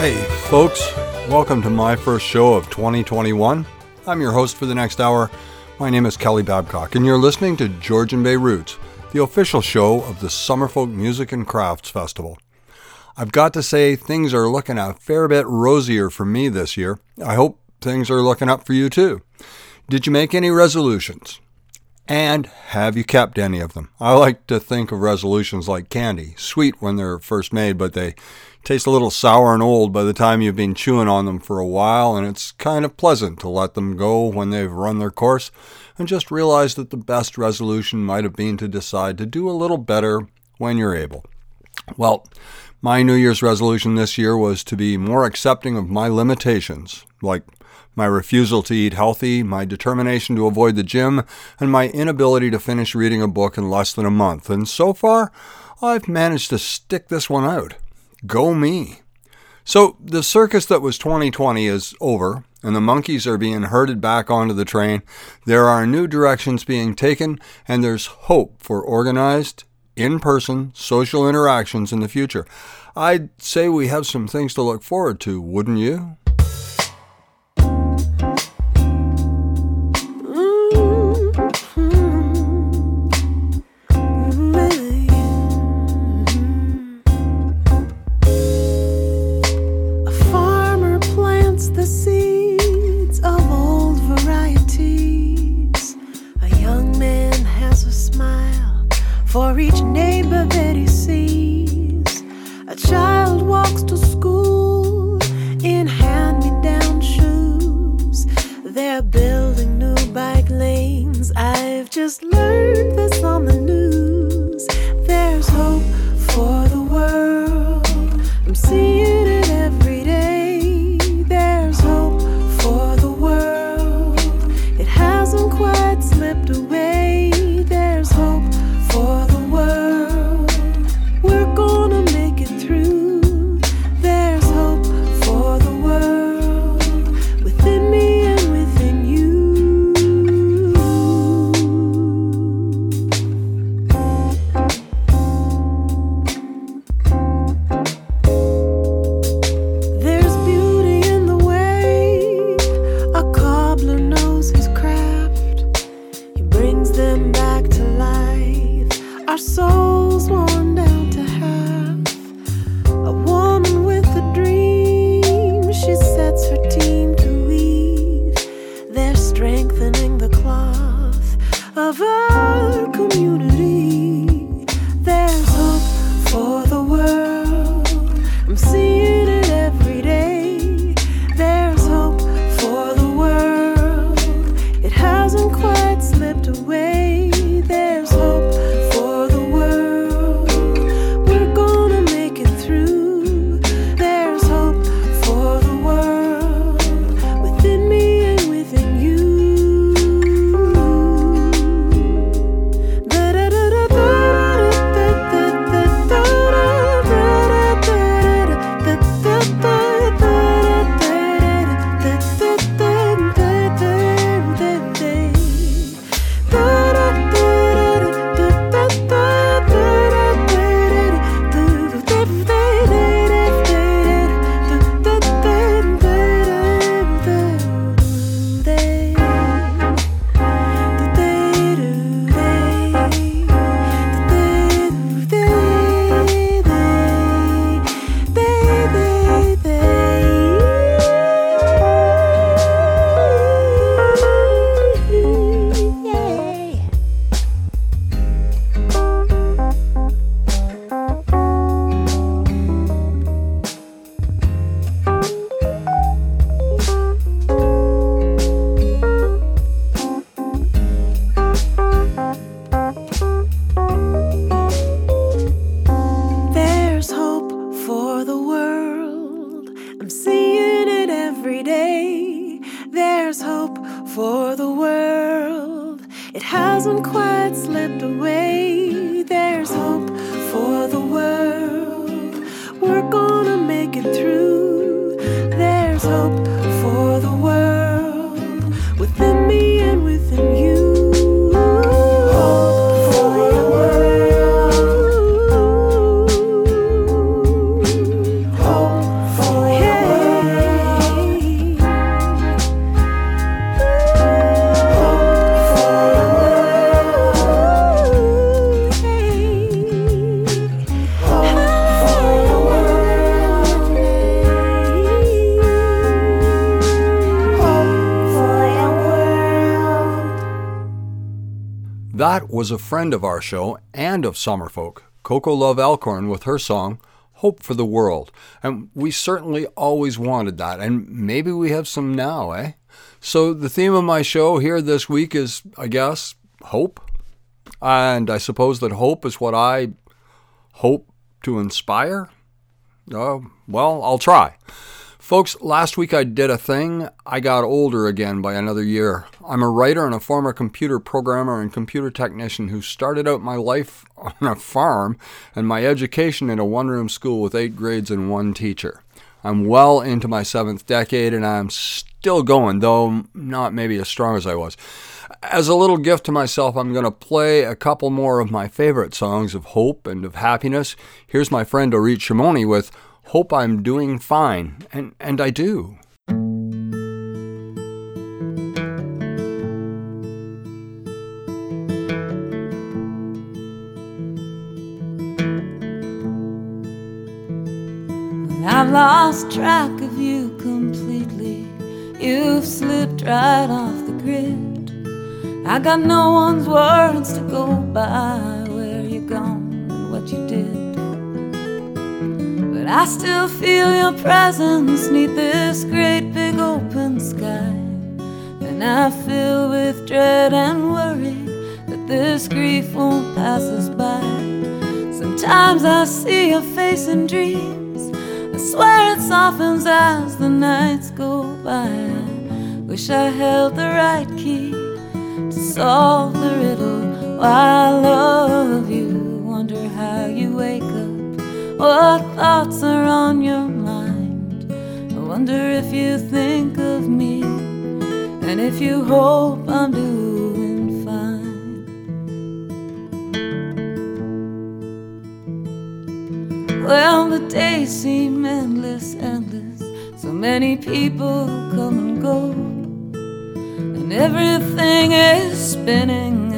Hey, folks, welcome to my first show of 2021. I'm your host for the next hour. My name is Kelly Babcock, and you're listening to Georgian Bay Roots, the official show of the Summerfolk Music and Crafts Festival. I've got to say, things are looking a fair bit rosier for me this year. I hope things are looking up for you too. Did you make any resolutions? And have you kept any of them? I like to think of resolutions like candy, sweet when they're first made, but they taste a little sour and old by the time you've been chewing on them for a while, and it's kind of pleasant to let them go when they've run their course and just realize that the best resolution might have been to decide to do a little better when you're able. Well, my New Year's resolution this year was to be more accepting of my limitations, like my refusal to eat healthy, my determination to avoid the gym, and my inability to finish reading a book in less than a month. And so far, I've managed to stick this one out. Go me. So, the circus that was 2020 is over, and the monkeys are being herded back onto the train. There are new directions being taken, and there's hope for organized, in person social interactions in the future. I'd say we have some things to look forward to, wouldn't you? Hasn't that he sees. A child walks to world. Was a friend of our show and of Summerfolk, Coco Love Alcorn, with her song Hope for the World. And we certainly always wanted that, and maybe we have some now, eh? So the theme of my show here this week is, I guess, hope. And I suppose that hope is what I hope to inspire. Uh, well, I'll try. Folks, last week I did a thing. I got older again by another year. I'm a writer and a former computer programmer and computer technician who started out my life on a farm and my education in a one room school with eight grades and one teacher. I'm well into my seventh decade and I'm still going, though not maybe as strong as I was. As a little gift to myself, I'm going to play a couple more of my favorite songs of hope and of happiness. Here's my friend Orit Shimoni with hope I'm doing fine, and, and I do. I've lost track of you completely. You've slipped right off the grid. I got no one's words to go by I still feel your presence neath this great big open sky. And I feel with dread and worry that this grief won't pass us by. Sometimes I see your face in dreams. I swear it softens as the nights go by. I wish I held the right key to solve the riddle. Why I love you, wonder how you wake up what thoughts are on your mind? I wonder if you think of me and if you hope I'm doing fine. Well, the days seem endless, endless. So many people come and go, and everything is spinning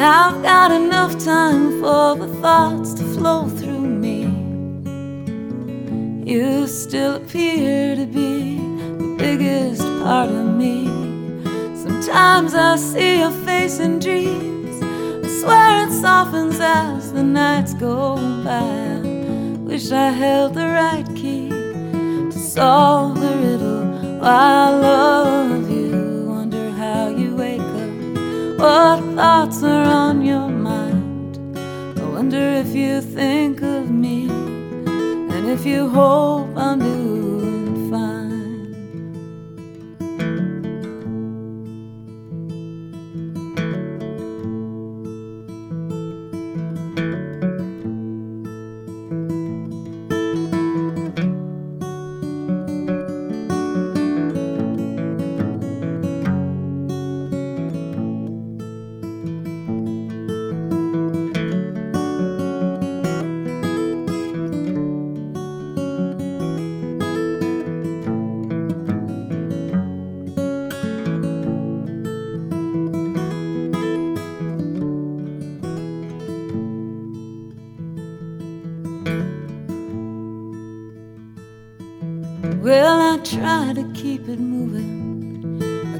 I've got enough time for the thoughts to flow through me. You still appear to be the biggest part of me. Sometimes I see your face in dreams. I swear it softens as the nights go by. Wish I held the right key to solve the riddle. I love. What thoughts are on your mind? I wonder if you think of me and if you hope I'm doing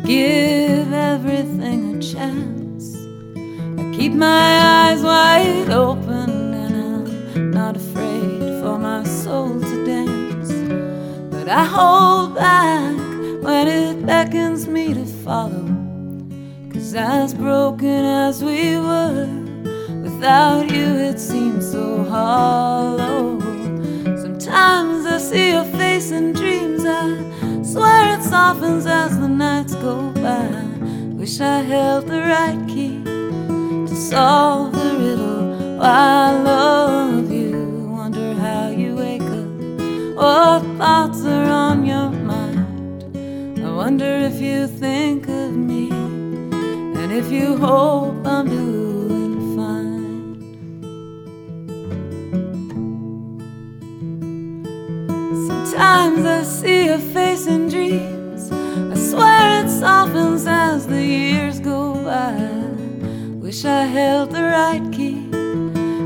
give everything a chance. I keep my eyes wide open and I'm not afraid for my soul to dance. But I hold back when it beckons me to follow. Cause as broken as we were, without you it seems so hollow. Sometimes I see your face in dreams. I swear it softens as the nights go by. Wish I held the right key to solve the riddle. Why I love you. Wonder how you wake up. What thoughts are on your mind? I wonder if you think of me and if you hope I'm doing. See your face in dreams. I swear it softens as the years go by. Wish I held the right key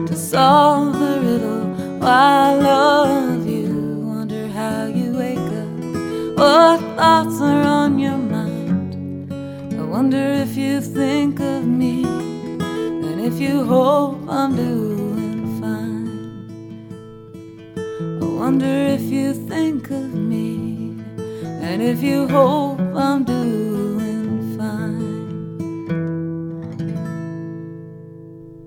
to solve the riddle. Why I love you. Wonder how you wake up. What thoughts are on your mind? I wonder if you think of me and if you hope I'm doing wonder if you think of me and if you hope I'm doing fine.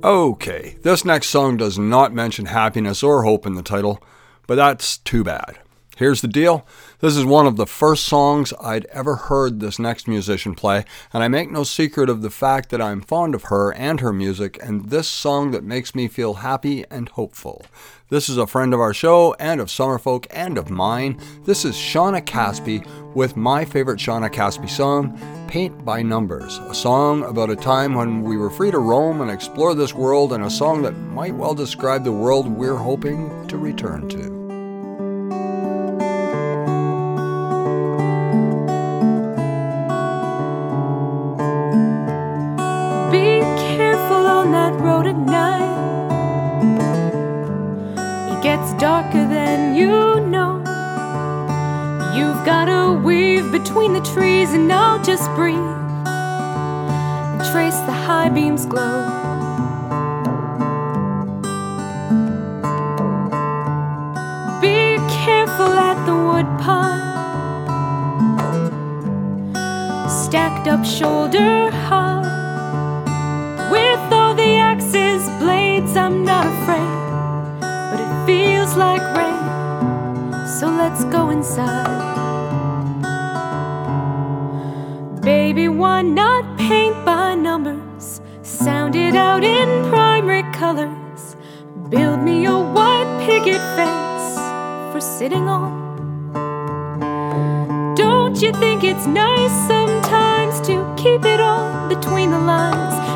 Okay, this next song does not mention happiness or hope in the title, but that's too bad. Here's the deal this is one of the first songs I'd ever heard this next musician play, and I make no secret of the fact that I'm fond of her and her music, and this song that makes me feel happy and hopeful. This is a friend of our show and of Summerfolk and of mine. This is Shauna Caspi with my favorite Shauna Caspi song, Paint by Numbers, a song about a time when we were free to roam and explore this world, and a song that might well describe the world we're hoping to return to. Between the trees, and I'll just breathe and trace the high beams glow. Be careful at the woodpile, stacked up shoulder high. With all the axes, blades, I'm not afraid but it feels like rain, so let's go inside. Why not paint by numbers? Sound it out in primary colors. Build me a white picket fence for sitting on. Don't you think it's nice sometimes to keep it all between the lines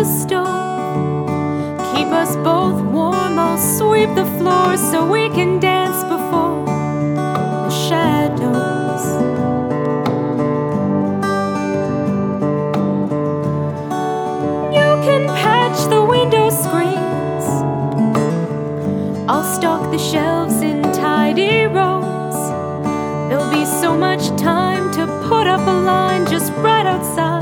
the stove. Keep us both warm, I'll sweep the floor so we can dance before the shadows. You can patch the window screens, I'll stock the shelves in tidy rows. There'll be so much time to put up a line just right outside.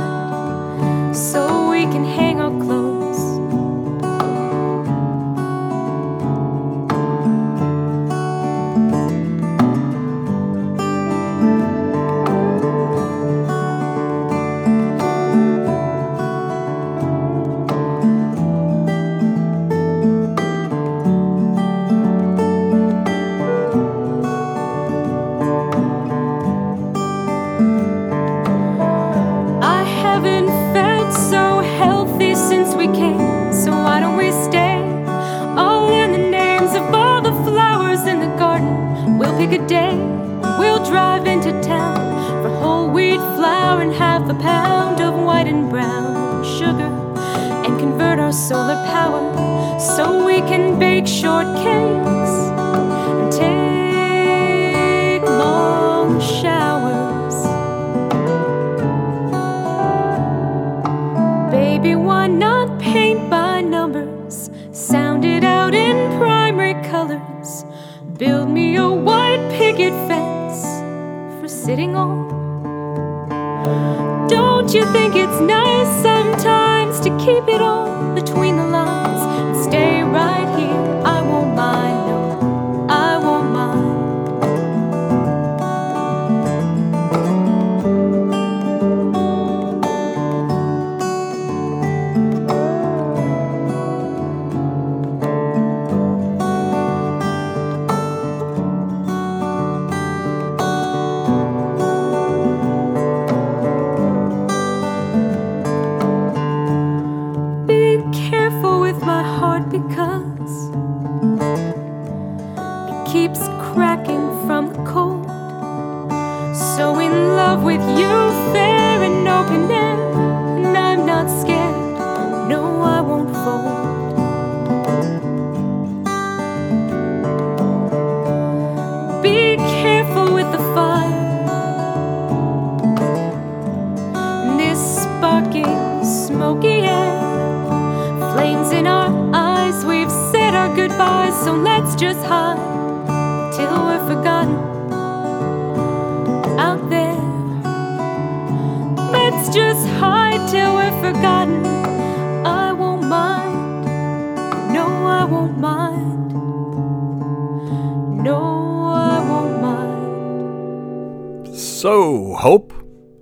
short came.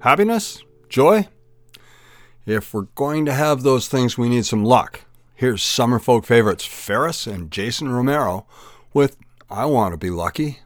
Happiness? Joy? If we're going to have those things, we need some luck. Here's Summerfolk favorites Pharis and Jason Romero with I Want to Be Lucky.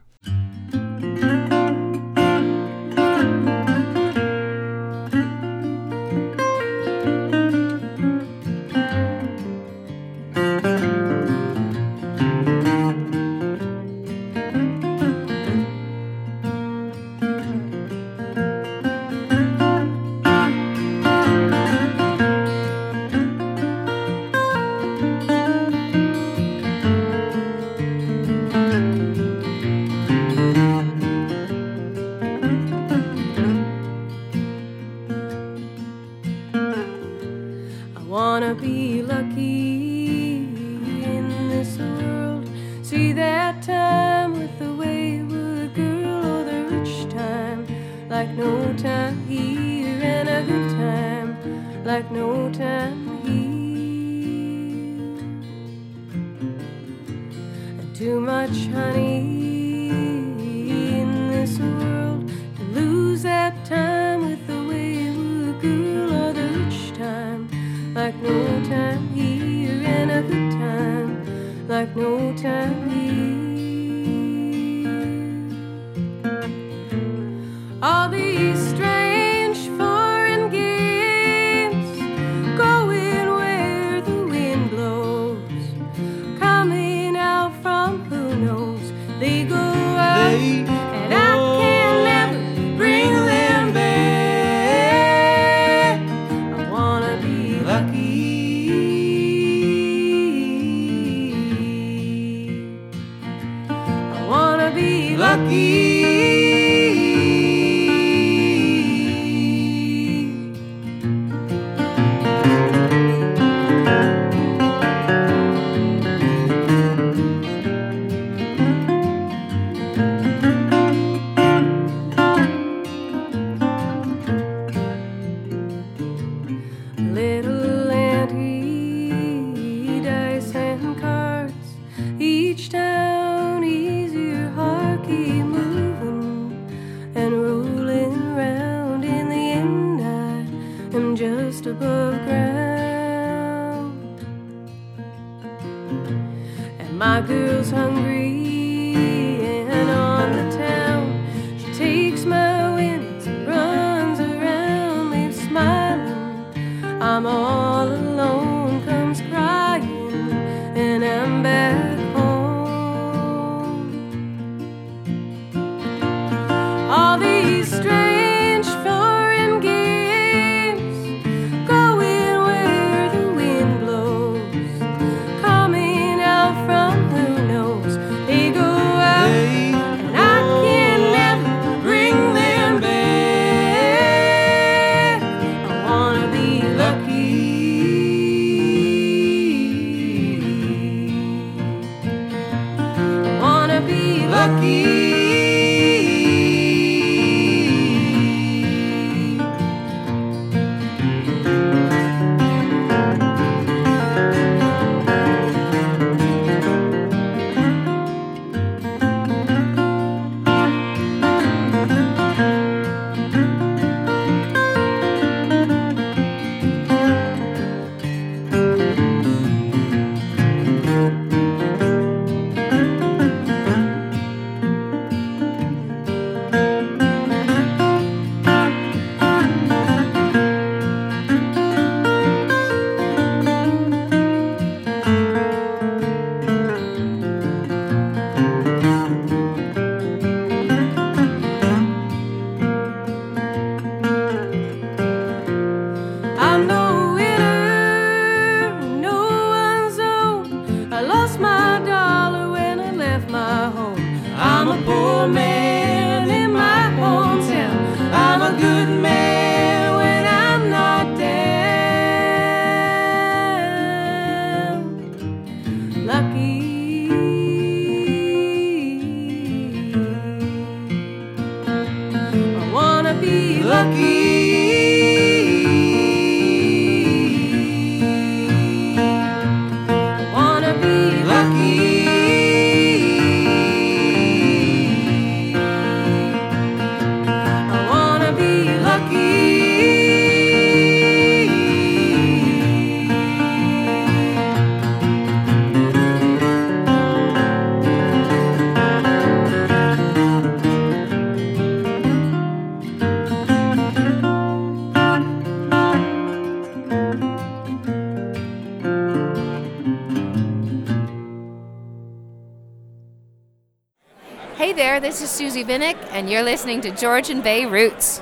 This Vinnick, and you're listening to Georgian Bay Roots.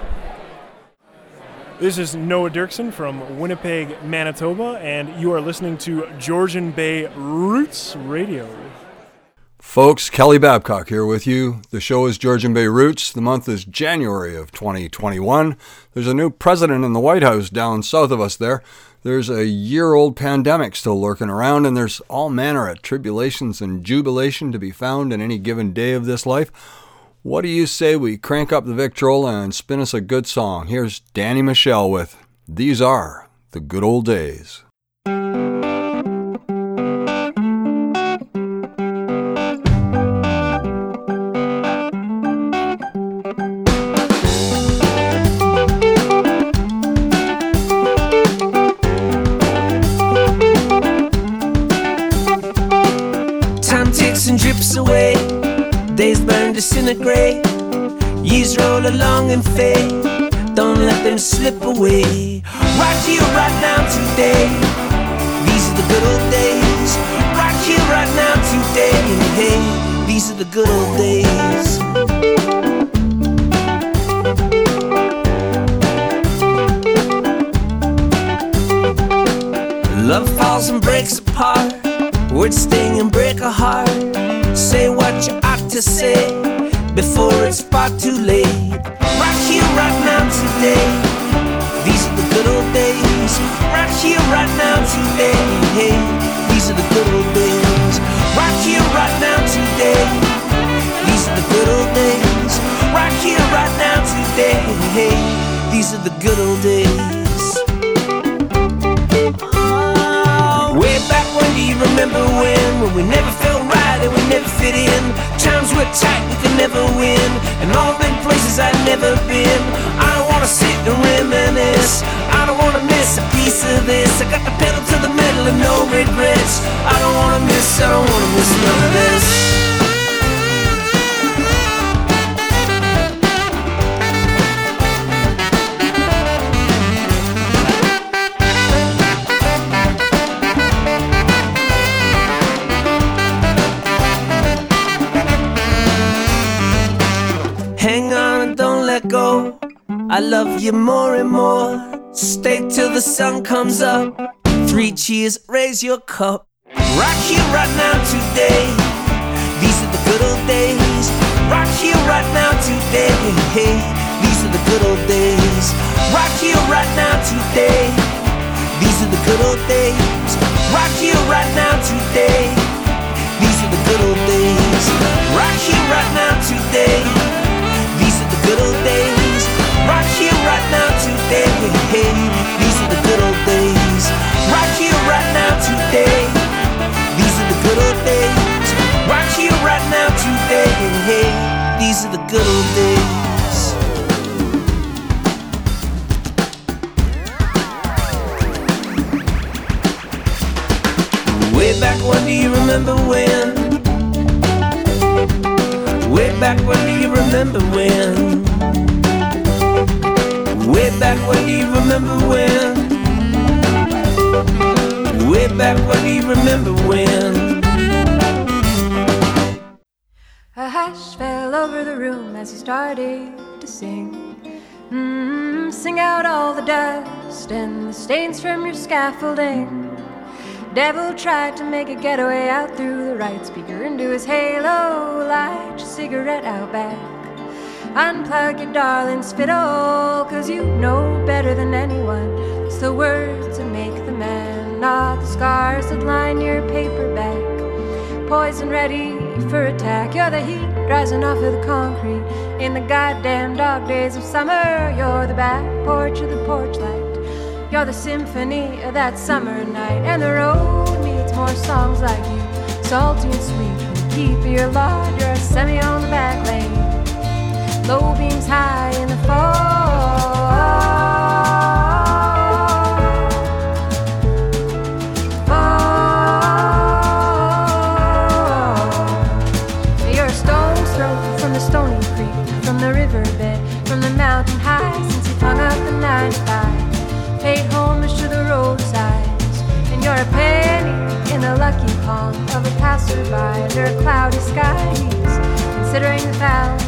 This is Noah Derksen from Winnipeg, Manitoba, and you are listening to Georgian Bay Roots Radio. Folks, Kelly Babcock here with you. The show is Georgian Bay Roots. The month is January of 2021. There's a new president in the White House down south of us there. There's a year old pandemic still lurking around, and there's all manner of tribulations and jubilation to be found in any given day of this life. What do you say we crank up the Victrola and spin us a good song? Here's Danny Michel with These Are the Good Old Days. I love you more and more. Stay till the sun comes up. Three cheers, raise your cup. Right here, right now, today. These are the good old days. Right here, right now, today. These are the good old days. Right here, right now, today. These are the good old days. Right here, right now, today. These are the good old days. Right here, right now, today. Today. Hey, these are the good old days. Right here, right now, today. These are the good old days. Right here, right now, today. Hey, these are the good old days. Way back when, do you remember when? Way back when, do you remember when? Way back when, do you remember when? Way back when, do you remember when? A hush fell over the room as he started to sing. Mm, sing out all the dust and the stains from your scaffolding. Devil tried to make a getaway out through the right speaker into his halo. Light cigarette out back. Unplug your darling's fiddle, cause you know better than anyone. It's the words that make the man, not the scars that line your paperback. Poison ready for attack. You're the heat rising off of the concrete. In the goddamn dog days of summer, you're the back porch of the porch light. You're the symphony of that summer night. And the road needs more songs like you. Salty and sweet, keep your lot. You're a semi on the back lane low beams high in the fall. fall. You're a stone's throw from the stony creek, from the riverbed, from the mountain high. Since you hung up the nine to paid homage to the roadsides, and you're a penny in the lucky palm of a passerby under a cloudy skies considering the fountain,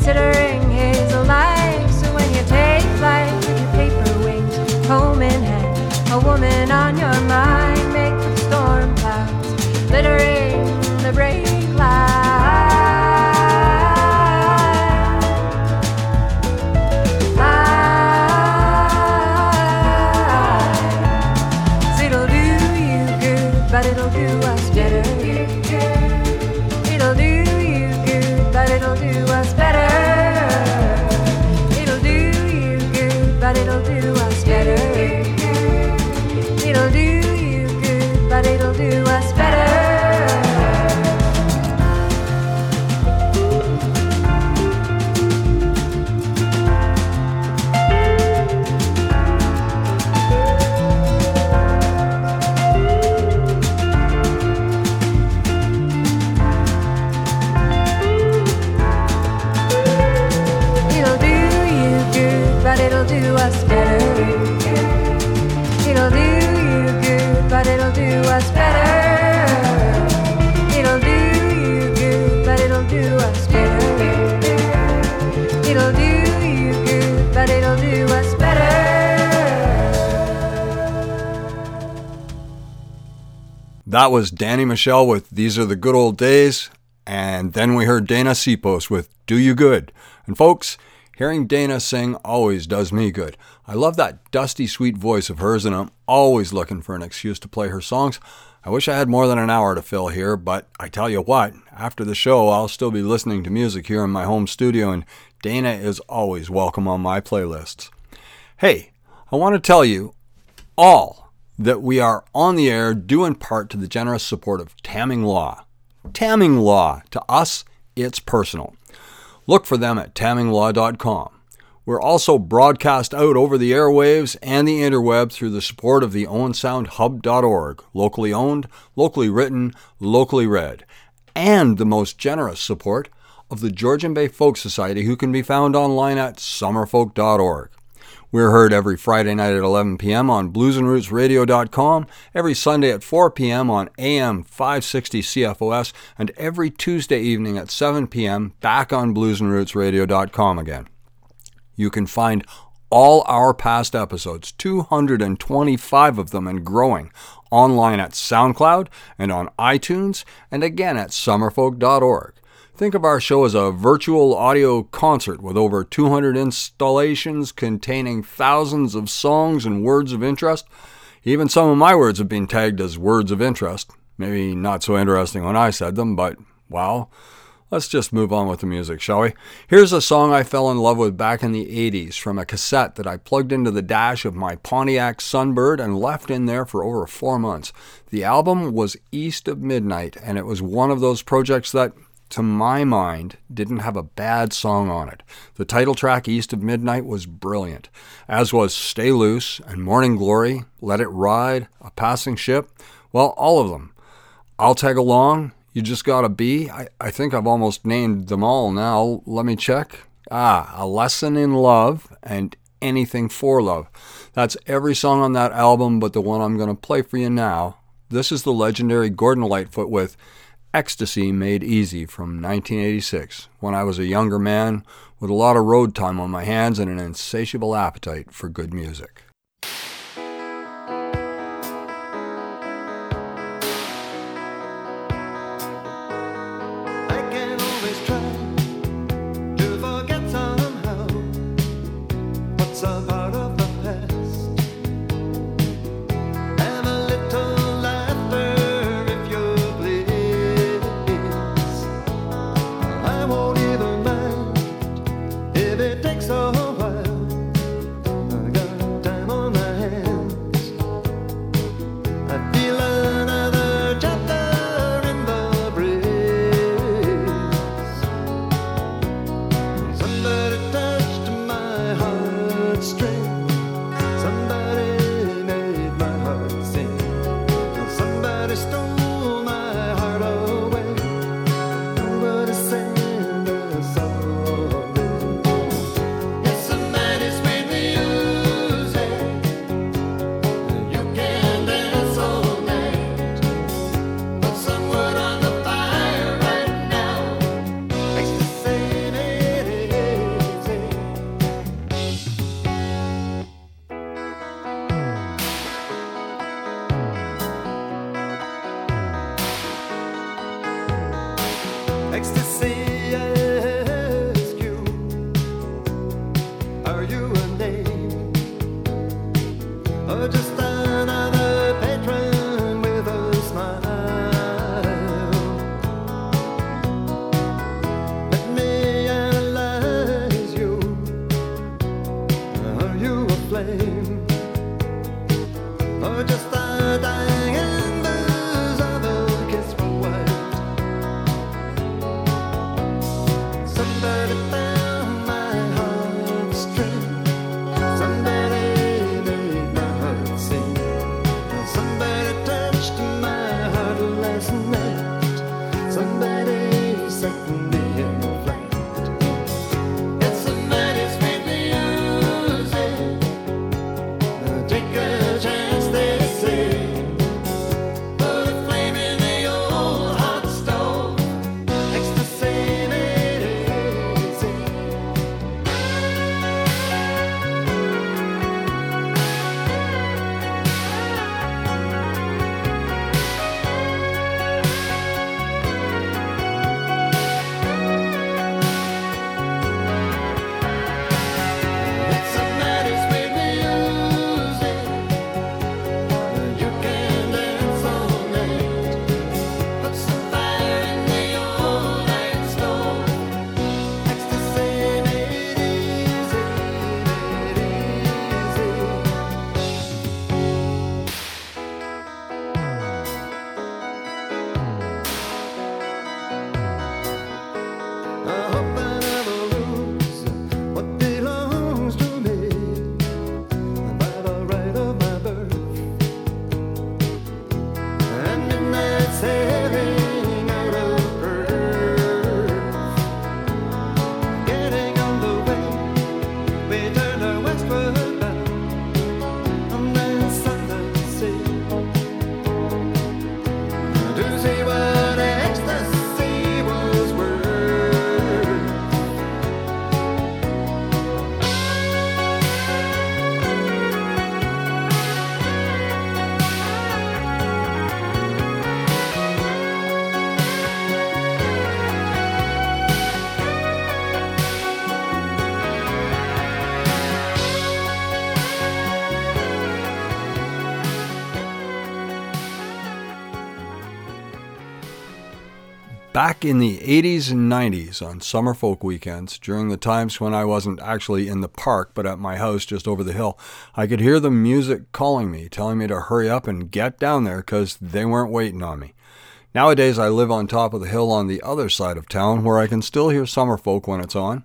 considering his life. So when you take flight with your paper wings, comb in hand, a woman on your mind, That was Danny Michel with These Are the Good Old Days. And then we heard Dana Sipos with Do You Good. And folks, hearing Dana sing always does me good. I love that dusty, sweet voice of hers, and I'm always looking for an excuse to play her songs. I wish I had more than an hour to fill here, but I tell you what, after the show, I'll still be listening to music here in my home studio, and Dana is always welcome on my playlists. Hey, I want to tell you all that we are on the air due in part to the generous support of Tamming Law. Tamming Law, to us, it's personal. Look for them at tamminglaw.com. We're also broadcast out over the airwaves and the interweb through the support of the owensoundhub.org, locally owned, locally written, locally read, and the most generous support of the Georgian Bay Folk Society, who can be found online at summerfolk.org. We're heard every Friday night at 11 p.m. on bluesandrootsradio.com, every Sunday at 4 p.m. on AM 560 CFOS, and every Tuesday evening at 7 p.m. back on bluesandrootsradio.com again. You can find all our past episodes, 225 of them and growing, online at SoundCloud and on iTunes, and again at summerfolk.org. Think of our show as a virtual audio concert with over 200 installations containing thousands of songs and words of interest. Even some of my words have been tagged as words of interest. Maybe not so interesting when I said them, but well, let's just move on with the music, shall we? Here's a song I fell in love with back in the 80s from a cassette that I plugged into the dash of my Pontiac Sunbird and left in there for over four months. The album was East of Midnight, and it was one of those projects that to my mind, didn't have a bad song on it. The title track, East of Midnight, was brilliant, as was Stay Loose and Morning Glory, Let It Ride, A Passing Ship. Well, all of them. I'll Tag Along, You Just Gotta Be. I, I think I've almost named them all now. Let me check. Ah, A Lesson in Love and Anything for Love. That's every song on that album but the one I'm going to play for you now. This is the legendary Gordon Lightfoot with Ecstasy Made Easy from 1986, when I was a younger man with a lot of road time on my hands and an insatiable appetite for good music. Back in the 80s and 90s on Summerfolk weekends, during the times when I wasn't actually in the park but at my house just over the hill, I could hear the music calling me, telling me to hurry up and get down there because they weren't waiting on me. Nowadays, I live on top of the hill on the other side of town where I can still hear Summerfolk when it's on.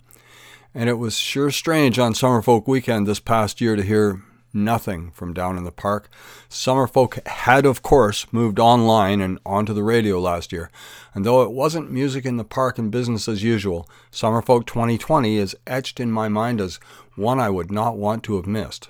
And it was sure strange on Summerfolk weekend this past year to hear nothing from down in the park. Summerfolk had, of course, moved online and onto the radio last year, and though it wasn't music in the park and business as usual, Summerfolk 2020 is etched in my mind as one I would not want to have missed.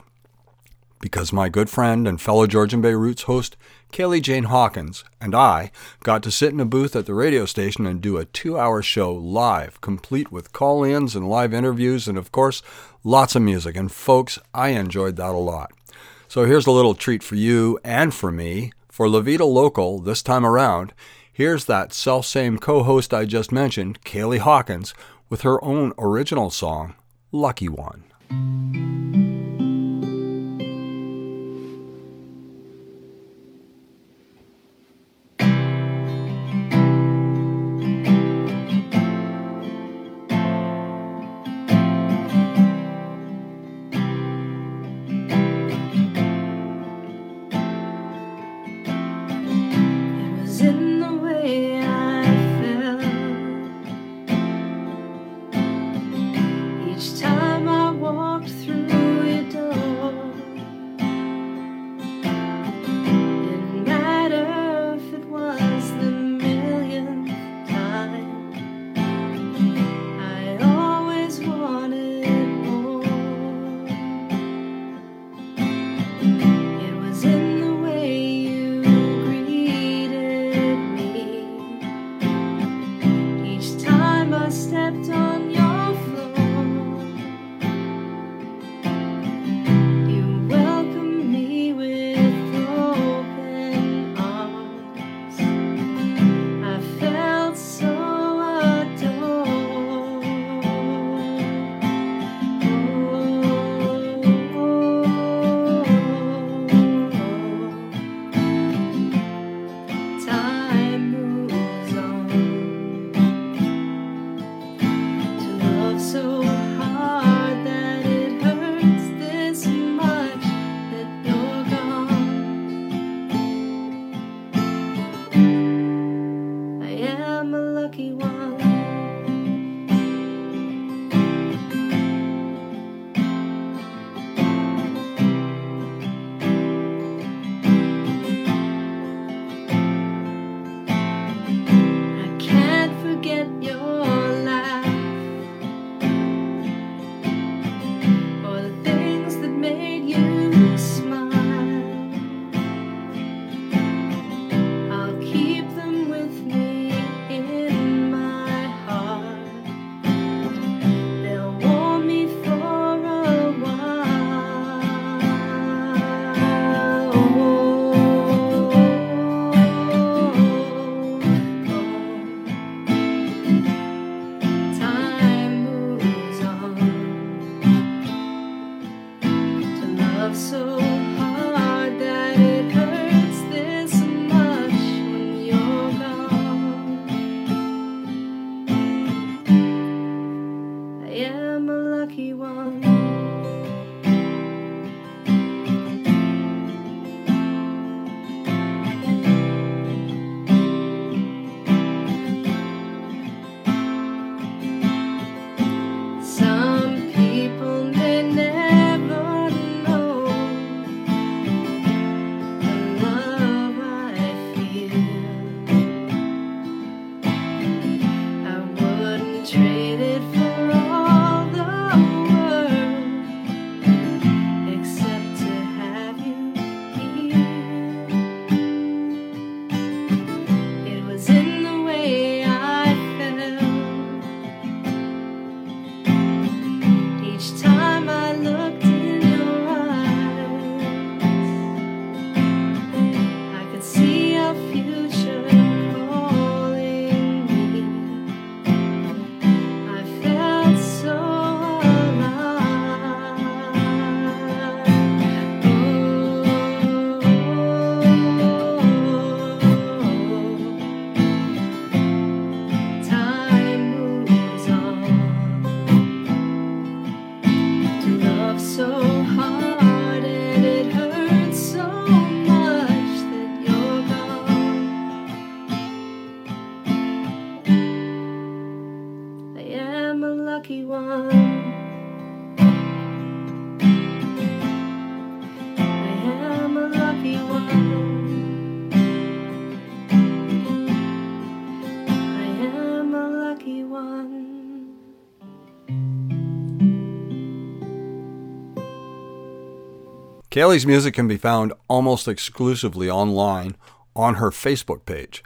Because my good friend and fellow Georgian Bay Roots host, Kaylee Jane Hawkins, and I got to sit in a booth at the radio station and do a two hour show live, complete with call ins and live interviews, and of course, lots of music. And folks, I enjoyed that a lot. So here's a little treat for you and for me. For La Vida Local this time around, here's that self same co host I just mentioned, Kaylee Hawkins, with her own original song, Lucky One. Kaylee's music can be found almost exclusively online on her Facebook page,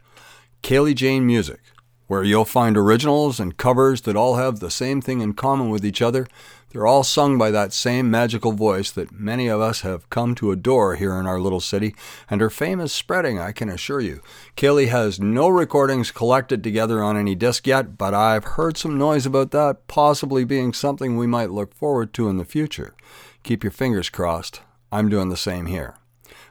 Kaylee Jane Music, where you'll find originals and covers that all have the same thing in common with each other. They're all sung by that same magical voice that many of us have come to adore here in our little city, and her fame is spreading, I can assure you. Kaylee has no recordings collected together on any disc yet, but I've heard some noise about that possibly being something we might look forward to in the future. Keep your fingers crossed. I'm doing the same here.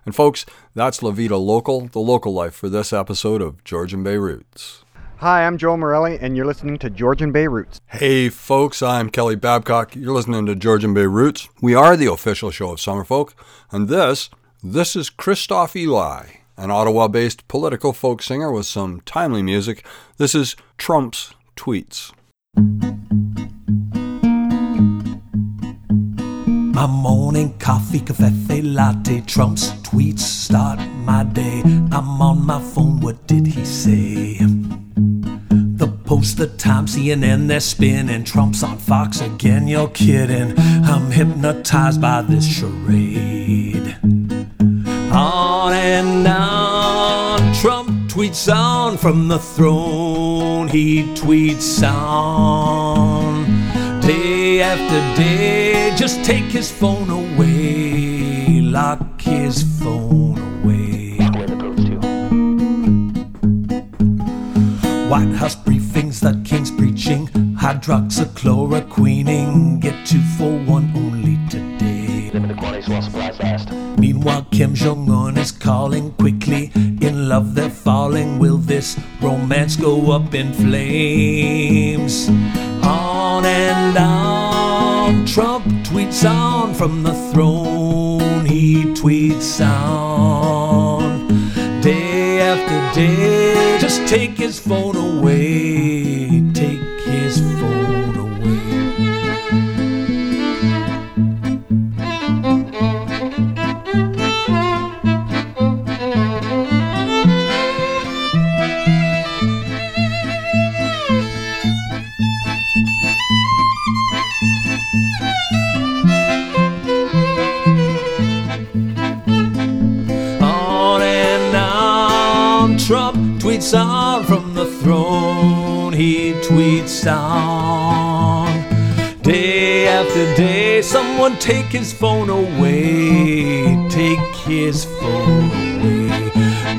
And folks, that's La Vida Local, the local life for this episode of Georgian Bay Roots. Hi, I'm Joe Morelli, and you're listening to Georgian Bay Roots. Hey folks, I'm Kelly Babcock. You're listening to Georgian Bay Roots. We are the official show of Summerfolk, and this, this is Christoph Eli, an Ottawa-based political folk singer with some timely music. This is Trump's Tweets. My morning coffee, cafe, latte, Trump's tweets start my day. I'm on my phone, what did he say? The Post, the Time, CNN, they're spinning. Trump's on Fox again, you're kidding. I'm hypnotized by this charade. On and on, Trump tweets on from the throne. He tweets on day after day. Just take his phone away, lock his phone away. White House briefings that King's preaching, hydroxychloroquining. Get two for one only today. Meanwhile, Kim Jong Un is calling quickly. In love, they're falling. Will this romance go up in flames? On and on, Trump tweets on from the throne. He tweets on day after day. Just take his phone away, Day after day, someone take his phone away. Take his phone away.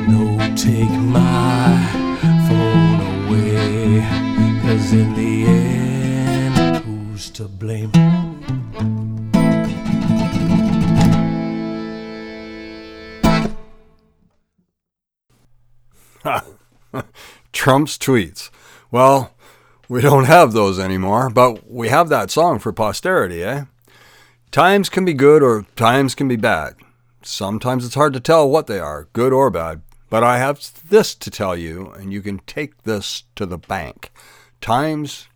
No, take my phone away. Cause in the end, who's to blame? Trump's tweets. Well, we don't have those anymore, but we have that song for posterity, eh? Times can be good or times can be bad. Sometimes it's hard to tell what they are, good or bad. But I have this to tell you, and you can take this to the bank. Times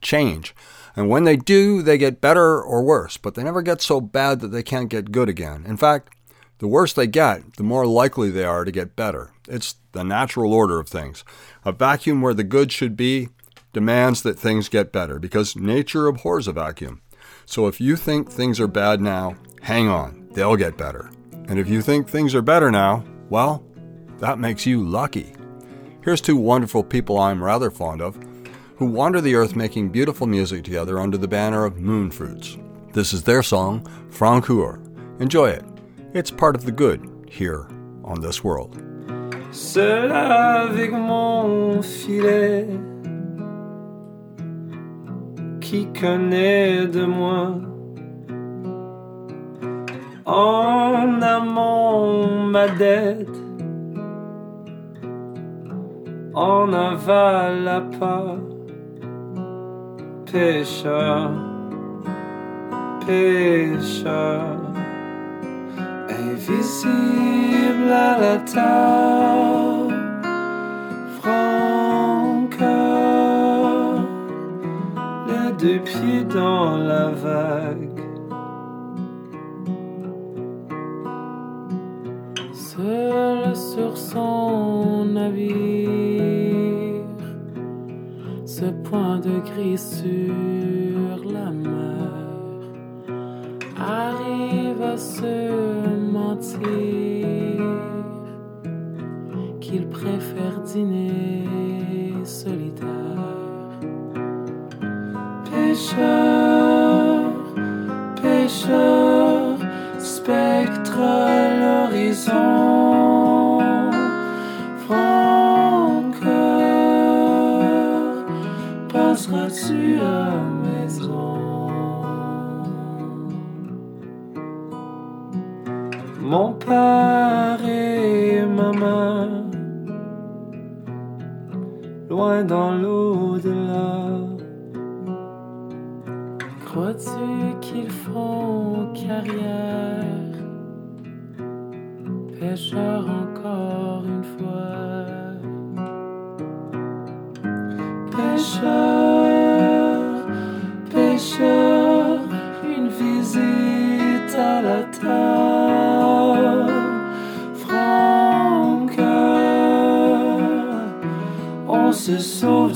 change. And when they do, they get better or worse, but they never get so bad that they can't get good again. In fact, the worse they get, the more likely they are to get better. It's the natural order of things. A vacuum where the good should be demands that things get better because nature abhors a vacuum. So if you think things are bad now, hang on, they'll get better. And if you think things are better now, well, that makes you lucky. Here's two wonderful people I'm rather fond of who wander the earth making beautiful music together under the banner of Moonfruits. This is their song, Francoeur. Enjoy it. It's part of the good here on this world. Seul avec mon filet, qui connaît de moi. En amont ma dette, en aval à pas, pêcheur, pêcheur. Invisible à la table, deux pieds dans la vague. Seul sur son navire, ce point de gris sur la mer arrive à se Pêcheur, spectre à l'horizon. Francoeur, passeras-tu à maison? Mon père et ma main, loin dans l'au-delà. Carrière? Pêcheur encore une fois. Pêcheur, pêcheur, une visite à la table. Francoeur, on se sauve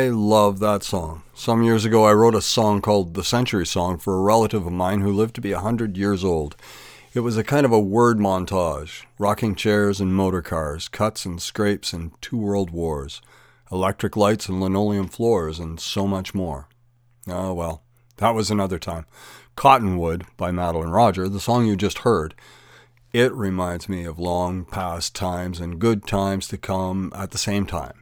I love that song. Some years ago, I wrote a song called The Century Song for a relative of mine who lived to be a 100 years old. It was a kind of a word montage rocking chairs and motor cars, cuts and scrapes and two world wars, electric lights and linoleum floors, and so much more. Oh, well, that was another time. Cottonwood by Madeline Roger, the song you just heard, it reminds me of long past times and good times to come at the same time.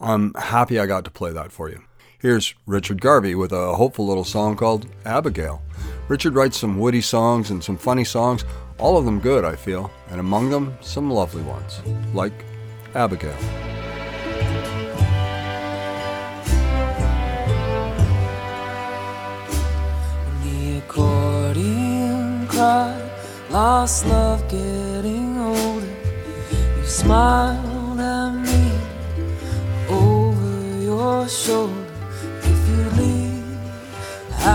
I'm happy I got to play that for you. Here's Richard Garvey with a hopeful little song called Abigail. Richard writes some woody songs and some funny songs, all of them good, I feel, and among them, some lovely ones, like Abigail. The accordion lost love getting older. You smiled your shoulder. If you leave,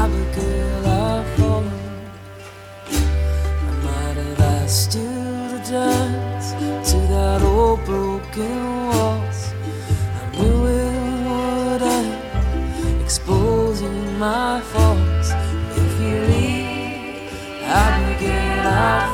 Abigail, I follow. I might have asked you to dance to that old broken waltz. I knew it would end exposing my faults. If you leave, Abigail, I follow.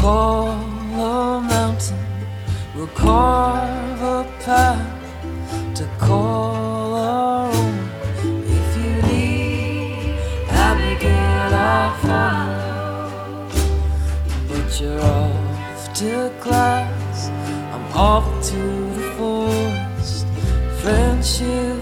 Call a mountain. We'll carve a path to call our own. If you need Abigail, I'll follow. But you're off to class, I'm off to the forest. Friendship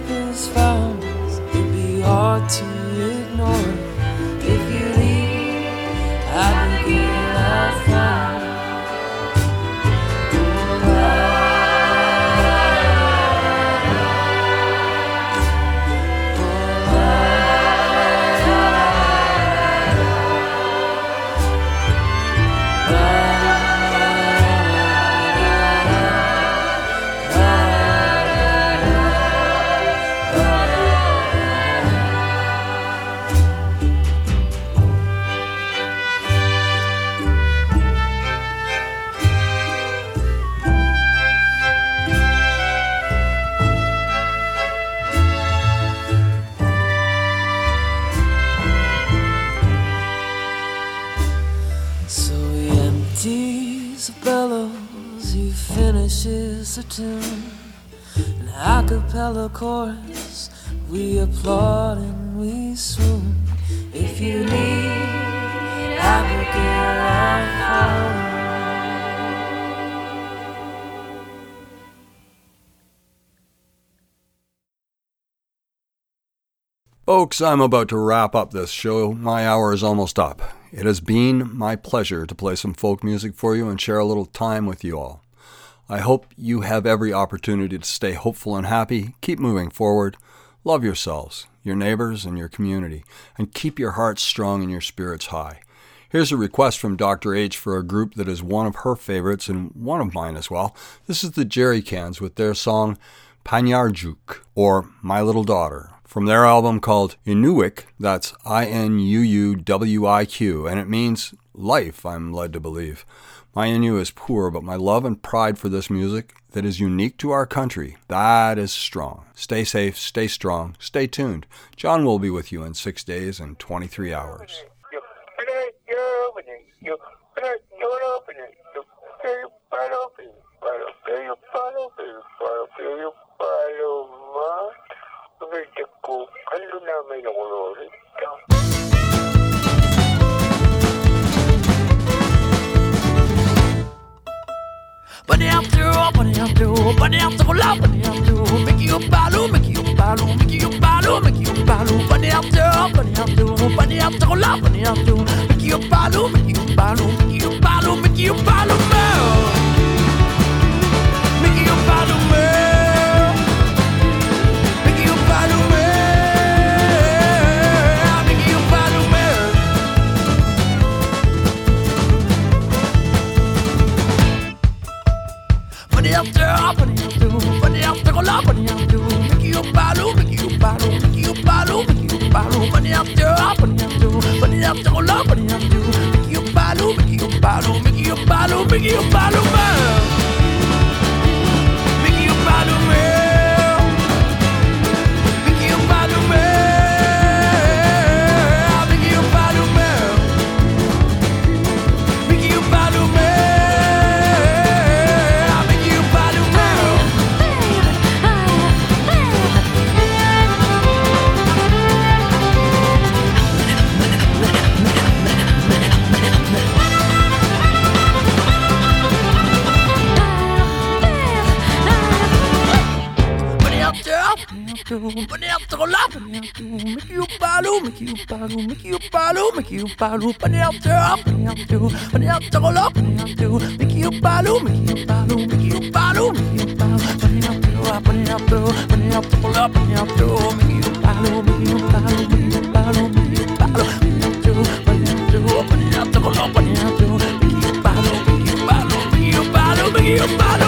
chorus, we applaud and we swoon. If you need follow. Folks, I'm about to wrap up this show. My hour is almost up. It has been my pleasure to play some folk music for you and share a little time with you all. I hope you have every opportunity to stay hopeful and happy, keep moving forward, love yourselves, your neighbors, and your community, and keep your hearts strong and your spirits high. Here's a request from Dr. H for a group that is one of her favorites and one of mine as well. This is the Jerry Cans with their song Panyarjuk, or My Little Daughter, from their album called Inuwic, that's I N U U W I Q, and it means life, I'm led to believe. My Innu is poor, but my love and pride for this music that is unique to our country, that is strong. Stay safe, stay strong, stay tuned. John will be with you in six days and 23 hours. Bunny after all, bunny after all, bunny after all, bunny after all, make you baloo, make you baloo, make you baloo, make you baloo, bunny after all, bunny after all, bunny after all, bunny after all, make you baloo, make you baloo, make you baloo, make you baloo. Make you baloo, Bunny after all, bunny after all, bunny after all, make you baloo, make you baloo, make you baloo, make you baloo, bunny after all, bunny after all, bunny after all, bunny after all, make you baloo, make you baloo, make you baloo, make you baloo, man. Up up there. Make you baloo, make you baloo, make you baloo, make you a baloo. Bunny up there, bunny up there, bunny up there, la, bunny up there. Make you baloo, make you baloo, make you baloo, make you a baloo. Bunny up there, bunny up there, bunny up there, la, bunny up there. Make you baloo, make you baloo, make you baloo, make you a baloo. Bunny up there, bunny up there, bunny up there, la, bunny up there. Make you baloo, make you baloo, make you baloo, make you baloo,